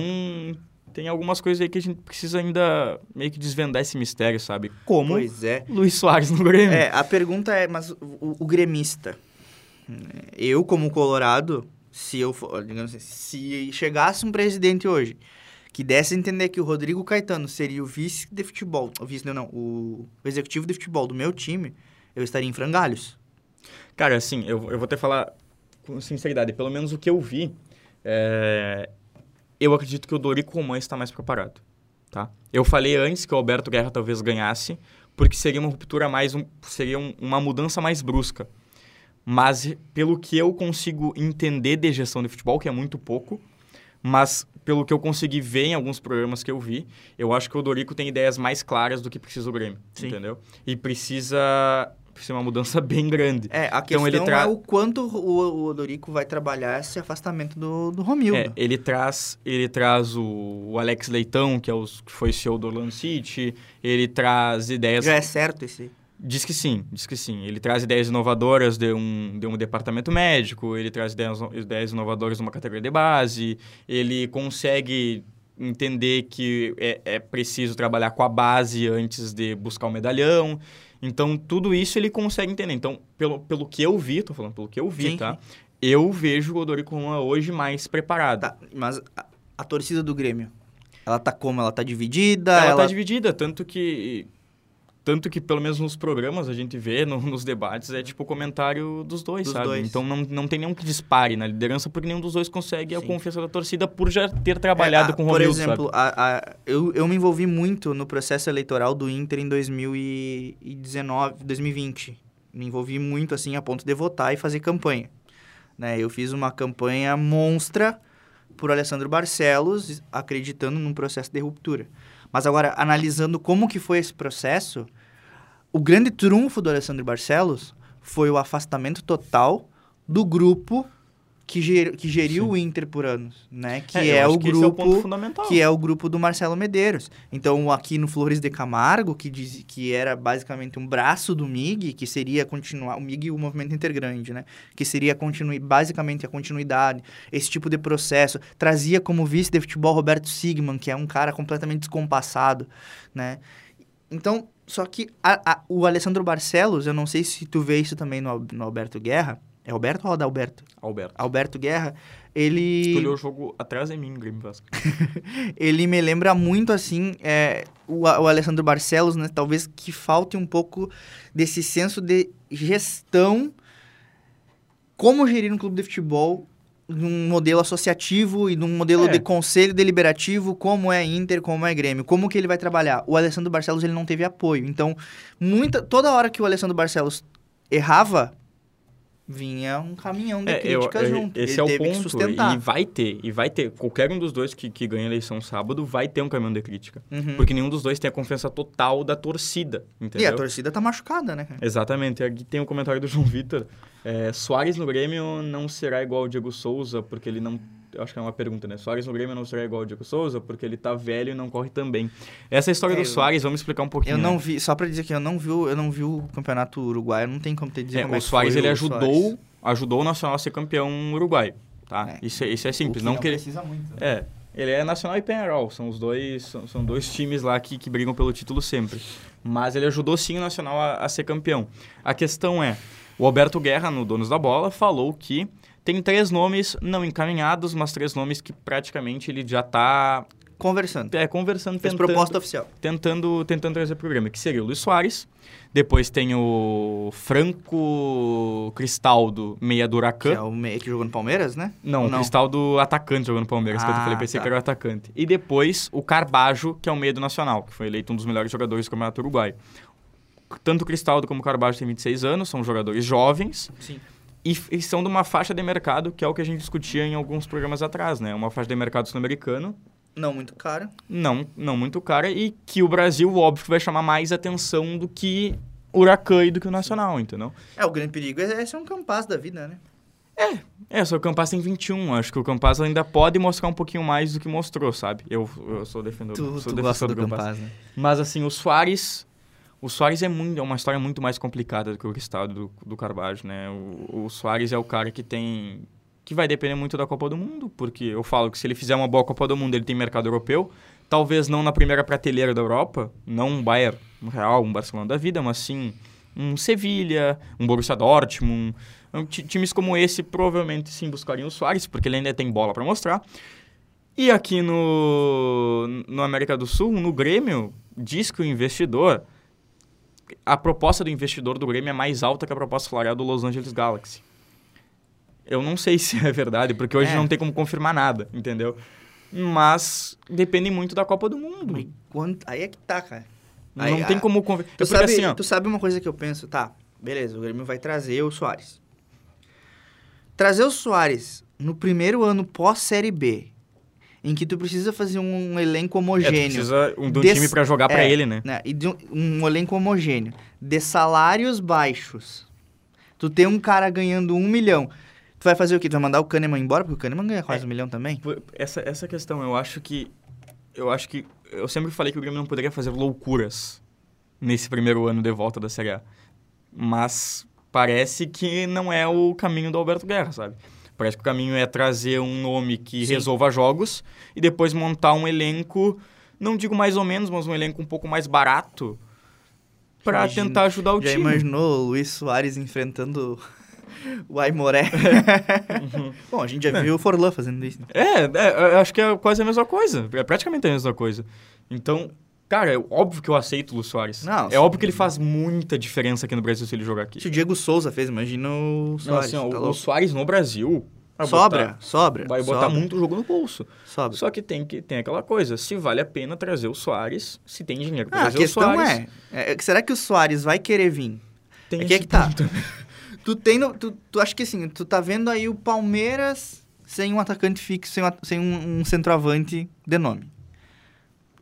tem algumas coisas aí que a gente precisa ainda meio que desvendar esse mistério, sabe? Como pois é. Luiz Soares no Grêmio. É, a pergunta é, mas o, o gremista, eu como colorado, se eu for, digamos assim, se chegasse um presidente hoje que desse a entender que o Rodrigo Caetano seria o vice de futebol, o vice não, não, o, o executivo de futebol do meu time, eu estaria em frangalhos. Cara, assim, eu, eu vou até falar com sinceridade, pelo menos o que eu vi, é, eu acredito que o Dorico Román está mais preparado, tá? Eu falei antes que o Alberto Guerra talvez ganhasse, porque seria uma ruptura mais, um, seria um, uma mudança mais brusca. Mas pelo que eu consigo entender de gestão de futebol, que é muito pouco, mas pelo que eu consegui ver em alguns programas que eu vi, eu acho que o Dorico tem ideias mais claras do que precisa o Grêmio, Sim. entendeu? E precisa ser uma mudança [laughs] bem grande. É, a questão então, ele tra... é o quanto o, o Odorico vai trabalhar esse afastamento do, do Romildo. É, ele traz, ele traz o, o Alex Leitão, que, é os, que foi CEO do Orlando City, ele traz ideias... Já é certo esse... Diz que sim, diz que sim. Ele traz ideias inovadoras de um, de um departamento médico, ele traz ideias, ideias inovadoras de uma categoria de base, ele consegue entender que é, é preciso trabalhar com a base antes de buscar o medalhão. Então, tudo isso ele consegue entender. Então, pelo, pelo que eu vi, tô falando pelo que eu vi, sim, tá? Eu vejo o Odorico hoje mais preparado. Tá, mas a, a, torcida do Grêmio, ela tá como? Ela tá dividida? Ela, tá ela... tá dividida, tanto que tanto que, pelo menos nos programas, a gente vê, no, nos debates, é tipo o comentário dos dois, dos sabe? Dois. Então não, não tem nenhum que dispare na liderança, porque nenhum dos dois consegue Sim. a confiança da torcida por já ter trabalhado é, a, com o Romildo, Por exemplo, a, a, eu, eu me envolvi muito no processo eleitoral do Inter em 2019, 2020. Me envolvi muito, assim, a ponto de votar e fazer campanha. Né? Eu fiz uma campanha monstra por Alessandro Barcelos, acreditando num processo de ruptura. Mas agora, analisando como que foi esse processo, o grande trunfo do Alessandro Barcelos foi o afastamento total do grupo que, ger, que geriu Sim. o Inter por anos, né? Que é, é o grupo é o que é o grupo do Marcelo Medeiros. Então, aqui no Flores de Camargo, que diz que era basicamente um braço do MIG, que seria continuar o MIG e o movimento intergrande, né? Que seria continu, basicamente a continuidade, esse tipo de processo, trazia como vice de futebol Roberto Sigman, que é um cara completamente descompassado, né? Então, só que a, a, o Alessandro Barcelos, eu não sei se tu vê isso também no, no Alberto Guerra, é Alberto ou Adalberto? Alberto. Alberto Guerra, ele... Escolheu o jogo atrás de mim, Grêmio Vasco. [laughs] ele me lembra muito, assim, é, o, o Alessandro Barcelos, né? Talvez que falte um pouco desse senso de gestão, como gerir um clube de futebol num modelo associativo e num modelo é. de conselho deliberativo, como é Inter, como é Grêmio, como que ele vai trabalhar. O Alessandro Barcelos ele não teve apoio. Então, muita toda hora que o Alessandro Barcelos errava, vinha um caminhão de é, críticas eu, junto. Esse ele é o ponto. E vai ter, e vai ter. Qualquer um dos dois que, que ganha a eleição sábado vai ter um caminhão de crítica. Uhum. Porque nenhum dos dois tem a confiança total da torcida, entendeu? E a torcida tá machucada, né, cara? Exatamente. Aqui tem um comentário do João Vitor. É, Soares no Grêmio não será igual ao Diego Souza, porque ele não eu acho que é uma pergunta, né? Soares no Grêmio não será igual ao Diego Souza porque ele tá velho e não corre também. Essa história é, do Soares, vamos explicar um pouquinho. Eu não né? vi, só para dizer que eu não vi, eu não vi o campeonato uruguaio, não tem como te dizer é, como o é Soares ele ajudou, Soares. ajudou o Nacional a ser campeão uruguaio, tá? É. Isso, é, isso é simples, não, não que precisa muito. Né? É. Ele é Nacional e Penharol, são os dois, são, são, dois times lá que, que brigam pelo título sempre. Mas ele ajudou sim o Nacional a, a ser campeão. A questão é, o Alberto Guerra, no Donos da Bola, falou que tem três nomes não encaminhados, mas três nomes que praticamente ele já está conversando. É, conversando, Fez tentando, proposta oficial. Tentando, tentando trazer o programa, que seria o Luiz Soares. Depois tem o Franco Cristaldo, meia do Huracan. Que é o meia que jogou no Palmeiras, né? Não, o Cristaldo atacante jogou no Palmeiras, ah, que eu falei, pensei tá. que era o atacante. E depois o Carbajo, que é o meia do Nacional, que foi eleito um dos melhores jogadores do Campeonato Uruguai. Tanto o Cristaldo como o Carbajo têm 26 anos, são jogadores jovens. Sim e, e, são de uma faixa de mercado que é o que a gente discutia em alguns programas atrás, né? Uma faixa de mercado sul-americano. Não muito cara. Não, não muito cara e que o Brasil, óbvio, vai chamar mais atenção do que o Huracan e do que o Nacional, entendeu? É, o grande perigo é ser um Campas da vida, né? É, é, só o Campas tem 21. Acho que o Campas ainda pode mostrar um pouquinho mais do que mostrou, sabe? Eu, eu sou defendedor, tu, sou tu defensor do, do Campas. Campas né? Mas assim, o Soares o Soares é, muito, é uma história muito mais complicada do que o estado do, do Carvalho, né? O, o Soares é o cara que tem que vai depender muito da Copa do Mundo, porque eu falo que se ele fizer uma boa Copa do Mundo, ele tem mercado europeu, talvez não na primeira prateleira da Europa, não um Bayern, um Real, um Barcelona da vida, mas sim um Sevilha, um Borussia Dortmund, um, times como esse provavelmente sim buscariam o Soares, porque ele ainda tem bola para mostrar. E aqui no, no América do Sul, no Grêmio, diz que o investidor, a proposta do investidor do Grêmio é mais alta que a proposta salarial do Los Angeles Galaxy. Eu não sei [laughs] se é verdade, porque hoje é. não tem como confirmar nada, entendeu? Mas depende muito da Copa do Mundo. Quanto... Aí é que tá, cara. Aí, não tem como... Tu, é sabe, assim, ó... tu sabe uma coisa que eu penso? Tá, beleza, o Grêmio vai trazer o Soares. Trazer o Soares no primeiro ano pós-Série B em que tu precisa fazer um elenco homogêneo. É, precisa um, de um time para jogar é, para ele, né? né? E de um, um, elenco homogêneo. De salários baixos. Tu tem um cara ganhando um milhão. Tu vai fazer o quê? Tu vai mandar o Kahneman embora? Porque o Kahneman ganha quase é, um milhão também. Essa, essa questão, eu acho que... Eu acho que... Eu sempre falei que o Grêmio não poderia fazer loucuras nesse primeiro ano de volta da Série A. Mas parece que não é o caminho do Alberto Guerra, sabe? Parece que o caminho é trazer um nome que Sim. resolva jogos e depois montar um elenco, não digo mais ou menos, mas um elenco um pouco mais barato para tentar ajudar o já time. Já imaginou o Luiz Soares enfrentando [laughs] o Aimoré? uhum. [laughs] Bom, a gente já é. viu o Forlan fazendo isso. É, é, eu acho que é quase a mesma coisa. É praticamente a mesma coisa. Então, Cara, é óbvio que eu aceito o Lu Soares. Não, é óbvio que ele faz muita diferença aqui no Brasil se ele jogar aqui. Se o Diego Souza fez, imagina o Soares. Não, assim, tá o, o Soares no Brasil. Sobra, botar, sobra. Vai botar sobra. muito jogo no bolso. Sobra. Só que tem, que tem aquela coisa, se vale a pena trazer o Soares, se tem dinheiro pra ah, trazer o Soares. A questão é, é, será que o Soares vai querer vir? Tem é que é que tá. [laughs] tu tem, no, tu, tu acha que assim, tu tá vendo aí o Palmeiras sem um atacante fixo, sem, sem um, um centroavante de nome.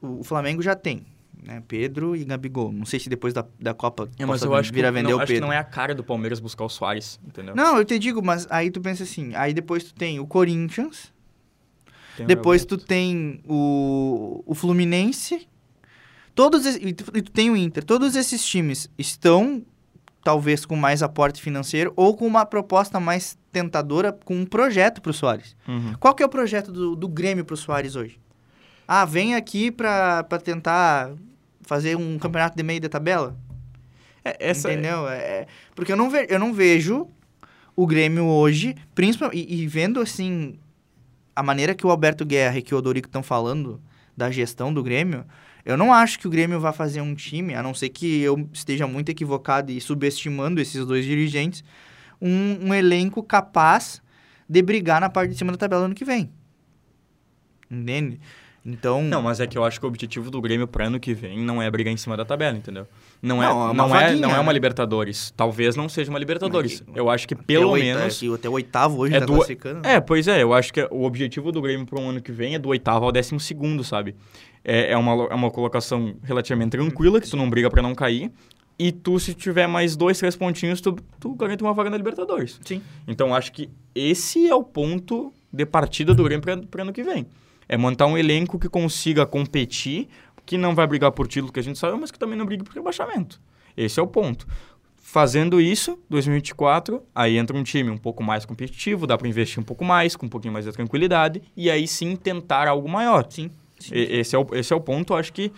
O, Flamengo já tem né? Pedro e Gabigol. Não sei se depois da, da Copa é, mas eu acho vir que, a vender não, o Pedro. Acho que não é a cara do Palmeiras buscar o Soares, entendeu? Não, eu te digo, mas aí tu pensa assim, aí depois tu tem o Corinthians, tem depois tu tem o, o Fluminense, todos e tu, e tu tem o Inter. Todos esses times estão talvez com mais aporte financeiro ou com uma proposta mais tentadora com um projeto para o Soares. Uhum. Qual que é o projeto do, do Grêmio para o Soares hoje? Ah, vem aqui para tentar fazer um campeonato de meio de tabela? É, essa Entendeu? É... é porque eu não, ve eu não vejo o Grêmio hoje, principalmente, e, e, vendo assim a maneira que o Alberto Guerra e que o Odorico estão falando da gestão do Grêmio, eu não acho que o Grêmio vai fazer um time, a não ser que eu esteja muito equivocado e subestimando esses dois dirigentes, um, um elenco capaz de brigar na parte de cima da tabela ano que vem. Entende? Então. Não, mas é que eu acho que o objetivo do Grêmio para ano que vem não é brigar em cima da tabela, entendeu? Não, é, não, é, não, vaguinha, é, não é uma né? Libertadores. Talvez não seja uma Libertadores. Mas, eu acho que pelo menos. Oita, até o oitavo hoje é tá do... classificando. É, pois é. Eu acho que o objetivo do Grêmio para um ano que vem é do oitavo ao décimo segundo, sabe? É, é, uma, é uma colocação relativamente tranquila, que tu não briga para não cair. E tu, se tiver mais dois, três pontinhos, tu, tu garante uma vaga na Libertadores. Sim. Então, acho que esse é o ponto de partida do Grêmio para ano que vem. É montar um elenco que consiga competir, que não vai brigar por título, que a gente sabe, mas que também não briga por rebaixamento. Esse é o ponto. Fazendo isso, 2024, aí entra um time um pouco mais competitivo, dá para investir um pouco mais, com um pouquinho mais de tranquilidade, e aí sim tentar algo maior. Sim. sim. Esse, é o, esse é o ponto, acho que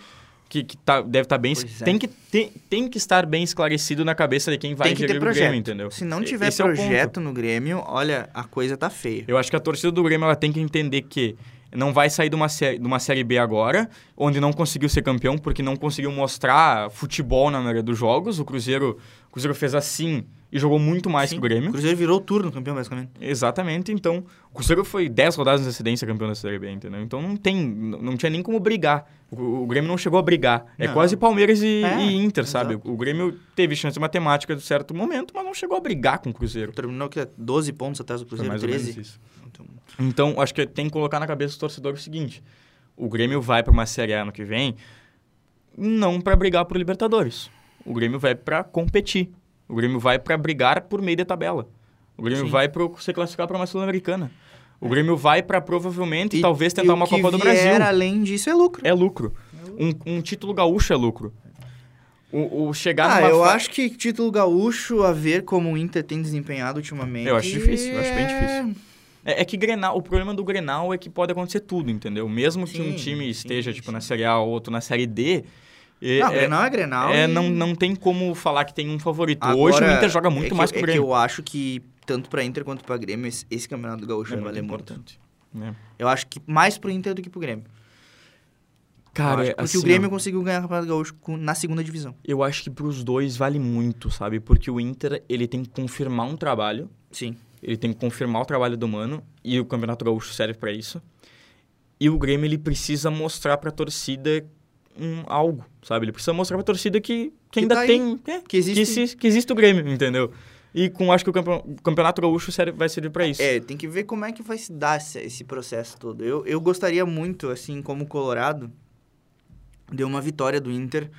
que, que tá, deve estar tá bem. É. Tem, que, tem, tem que estar bem esclarecido na cabeça de quem vai gerir o Grêmio, entendeu? Se não tiver Esse projeto é no Grêmio, olha, a coisa tá feia. Eu acho que a torcida do Grêmio ela tem que entender que não vai sair de uma, série, de uma Série B agora, onde não conseguiu ser campeão porque não conseguiu mostrar futebol na maioria dos jogos. O Cruzeiro, o Cruzeiro fez assim e jogou muito mais Sim, que o Grêmio. O Cruzeiro virou o turno campeão, basicamente. Exatamente. Então, o Cruzeiro foi 10 rodadas de antecedência campeão da Série B, entendeu? Então, não tem, não tinha nem como brigar. O, o Grêmio não chegou a brigar. É não. É quase Palmeiras e, é, e Inter, exato. sabe? O Grêmio teve chance matemática de certo momento, mas não chegou a brigar com o Cruzeiro. Terminou que 12 pontos atrás do Cruzeiro, mais 13. Ou menos isso. Então, acho que tem que colocar na cabeça do torcedor o seguinte: o Grêmio vai para uma Série A ano que vem não para brigar por Libertadores. O Grêmio vai para competir. O Grêmio vai para brigar por meio da tabela. O Grêmio Sim. vai para se classificar para uma Sul-Americana. O é. Grêmio vai para provavelmente e, talvez tentar uma Copa do Brasil. além disso é lucro. É lucro. Um, um título gaúcho é lucro. O, o chegar Ah, eu fa- acho que título gaúcho, a ver como o Inter tem desempenhado ultimamente. Eu acho difícil, eu acho bem difícil. É, é que Grenal, o problema do Grenal é que pode acontecer tudo, entendeu? Mesmo que um Sim, time sim, esteja, tipo, sim. na Série A ou outro na Série D... é- Não, é- Grenal é Grenal. É, e- não, não tem como falar que tem um favorito. Agora, Hoje o Inter joga muito é que, mais que o É que Grêmio. eu acho que, tanto pra Inter quanto pra Grêmio, esse, esse campeonato gaúcho É vai muito valer muito. importante. né? Eu acho que mais pro Inter do que pro Grêmio. Cara, acho, é porque assim, o Grêmio conseguiu ganhar o campeonato gaúcho na segunda divisão. eu acho que pros dois vale muito, sabe? Porque o Inter, ele tem que confirmar um trabalho, Sim. Ele tem que confirmar o trabalho do Mano, e o Campeonato Gaúcho serve pra isso. E o Grêmio, ele precisa mostrar pra torcida um, algo, sabe? Ele precisa mostrar pra torcida que, que ainda tá tem... é, Que existe. que, que existe o Grêmio, entendeu? E com, acho que o campe- o Campeonato Gaúcho serve- vai servir pra isso. É, tem que ver como é que vai se dar esse, esse processo todo. Eu, eu gostaria muito, assim, como Colorado, de uma vitória do Inter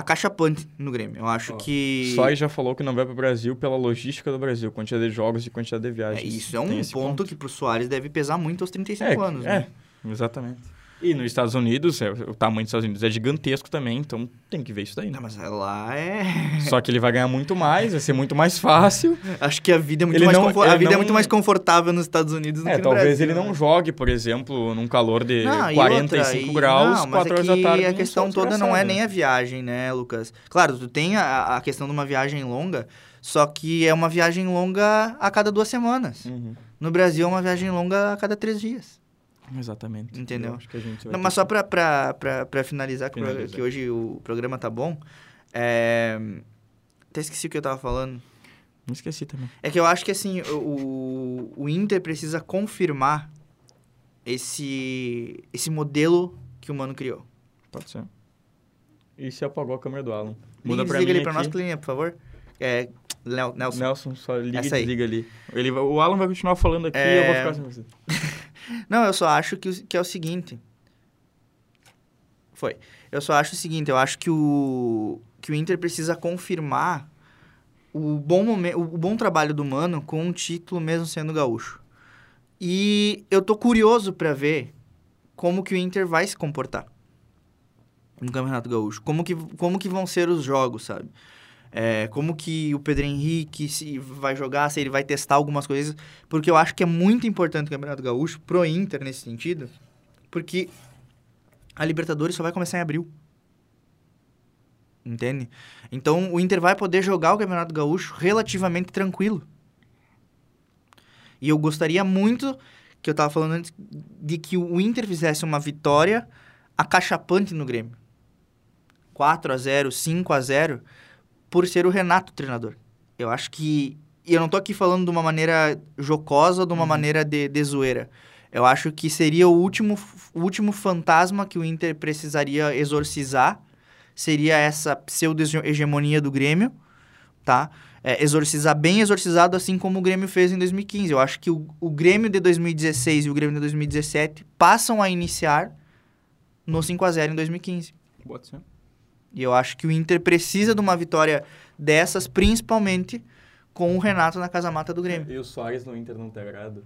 acachapante no Grêmio. Eu acho Ó, que. Só aí já falou que não vai pro Brasil pela logística do Brasil, quantidade de jogos e quantidade de É, viagens. isso é um esse ponto, que pro Soares deve pesar muito aos 35 É, anos, é, né? exatamente. E nos Estados Unidos, é, o tamanho dos Estados Unidos é gigantesco também, então tem que ver isso daí, né? Não, mas lá é. [laughs] Só que ele vai ganhar muito mais, vai ser muito mais fácil. Acho que a vida é muito, Ele mais, não- a vida é não- muito mais confortável nos Estados Unidos do É, que no talvez Brasil, ele não né? jogue, por exemplo, num calor de Não, e 45 outra, e- graus, não, mas 4 é horas da tarde. A num questão toda não é nem a viagem, né, Lucas? Claro, tu tem a, a questão de uma viagem longa, só que é uma viagem longa a cada duas semanas. Uhum, No Brasil é uma viagem longa a cada três dias. Exatamente. Entendeu? Eu acho que a gente Não, mas só pra finalizar, que hoje o programa tá bom, é... Até esqueci o que eu tava falando. Não esqueci também. É que eu acho que, assim, o, o Inter precisa confirmar esse, esse modelo que o Mano criou. Pode ser. E se apagou a câmera do Alan? Muda Liga, pra mim ali pra aqui. nós, Clininha, por favor. É, Nelson. Nelson, só liga e desliga ali. Ele, o Alan vai continuar falando aqui e eu vou É. ficar sem você. Não, eu só acho que, que é o seguinte. Foi. Eu só acho o seguinte, eu acho que o, que o Inter precisa confirmar o bom, momen- o bom trabalho do Mano com um título mesmo sendo gaúcho. E eu tô curioso pra ver como que o Inter vai se comportar no Campeonato Gaúcho. Como que, como que vão ser os jogos, sabe? É, como que o Pedro Henrique se vai jogar, se ele vai testar algumas coisas. Porque eu acho que é muito importante o Campeonato Gaúcho pro Inter nesse sentido. Porque a Libertadores só vai começar em abril. Entende? Então o Inter vai poder jogar o Campeonato Gaúcho relativamente tranquilo. E eu gostaria muito, que eu tava falando antes, de que o Inter fizesse uma vitória acachapante no Grêmio. 4 a 0 5 a 0 por ser o Renato o treinador. Eu acho que. E eu não tô aqui falando de uma maneira jocosa ou de uma Uhum. maneira de, de zoeira. Eu acho que seria o último, o último fantasma que o Inter precisaria exorcizar. Seria essa pseudo-hegemonia do Grêmio, tá? É, exorcizar bem exorcizado, assim como o Grêmio fez em 2015. Eu acho que o, o Grêmio de 2016 e o Grêmio de 2017 passam a iniciar no 5 a 0 em 2015. Pode ser. E eu acho que o Inter precisa de uma vitória dessas, principalmente com o Renato na casa-mata do Grêmio. E o Soares no Inter não te agrada?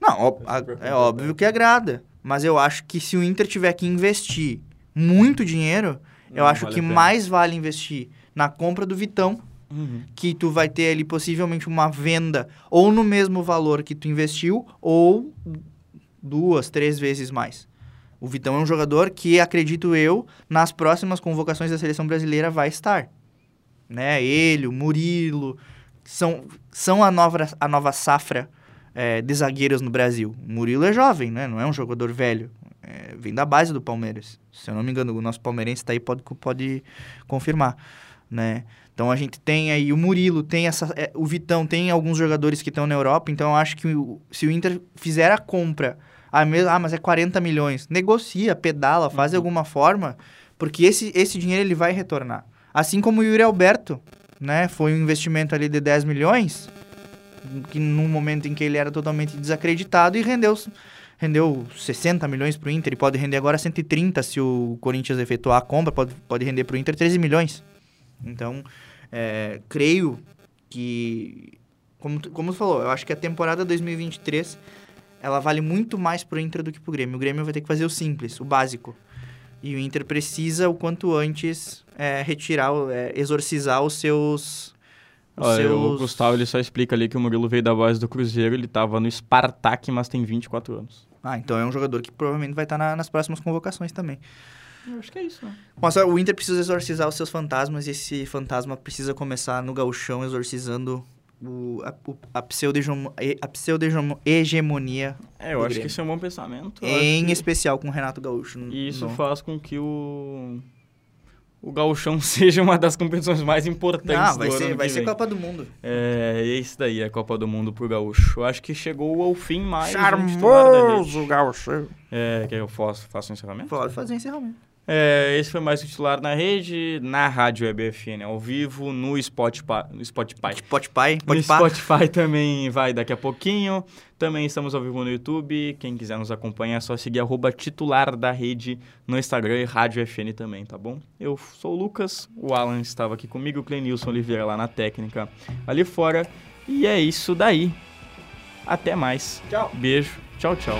Não, ó- É a- é óbvio que agrada. Mas eu acho que se o Inter tiver que investir muito dinheiro, eu Não acho vale que mais vale investir na compra do Vitão, Uhum. que tu vai ter ali possivelmente uma venda ou no mesmo valor que tu investiu, ou duas, três vezes mais. O Vitão é um jogador que, acredito eu, nas próximas convocações da seleção brasileira vai estar. Né? Ele, o Murilo, são, são a, nova, a nova safra é, de zagueiros no Brasil. O Murilo é jovem, né? não é um jogador velho. É, vem da base do Palmeiras. Se eu não me engano, o nosso palmeirense está aí, pode, pode confirmar. Né? Então a gente tem aí o Murilo, tem essa, é, o Vitão, tem alguns jogadores que estão na Europa. Então eu acho que o- se o Inter fizer a compra, ah, mesmo, ah, mas é 40 milhões, negocia, pedala, faz de alguma forma, porque esse, esse dinheiro ele vai retornar. Assim como o Yuri Alberto, né? Foi um investimento ali de 10 milhões, que num momento em que ele era totalmente desacreditado e rendeu, rendeu 60 milhões pro Inter e pode render agora 130 se o Corinthians efetuar a compra, pode, pode render pro Inter 13 milhões. Então, é, creio que, como, como tu falou, eu acho que a temporada 2023 ela vale muito mais pro Inter do que pro Grêmio. O Grêmio vai ter que fazer o simples, o básico. E o Inter precisa, o quanto antes, é, retirar, é, exorcizar os seus... Os Olha, seus... O Gustavo ele só explica ali que o Murilo veio da base do Cruzeiro, ele tava no Spartak, mas tem 24 anos. Ah, então é um jogador que provavelmente vai estar na, nas próximas convocações também. Eu acho que é isso, né? Mas o Inter precisa exorcizar os seus fantasmas e esse fantasma precisa começar no gauchão exorcizando o, a, o, a pseudo-hegemonia É, eu do acho que Grêmio. esse é um bom pensamento. Em que- especial com o Renato Gaúcho. E isso no- faz com que o... O gauchão [laughs] seja uma das competições mais importantes Não, do vai ano ser, que vai ser vem. Copa do Mundo. É, é isso daí, a Copa do Mundo pro Gaúcho. Eu acho que chegou ao fim mais um rede. Gaúcho. É, quer que eu faço, faço um encerramento? Pode fazer encerramento. É, esse foi mais um titular na rede, na Rádio EBFN ao vivo, no Spotify. No Spotify. Pode pai, No. Spotify também vai daqui a pouquinho. Também estamos ao vivo no YouTube. Quem quiser nos acompanhar é só seguir arroba titular da rede no Instagram e Rádio FN também, tá bom? Eu sou o Lucas, o Alan estava aqui comigo, o Clenilson Oliveira lá na técnica ali fora. E é isso daí. Até mais. Tchau. Beijo. Tchau, tchau.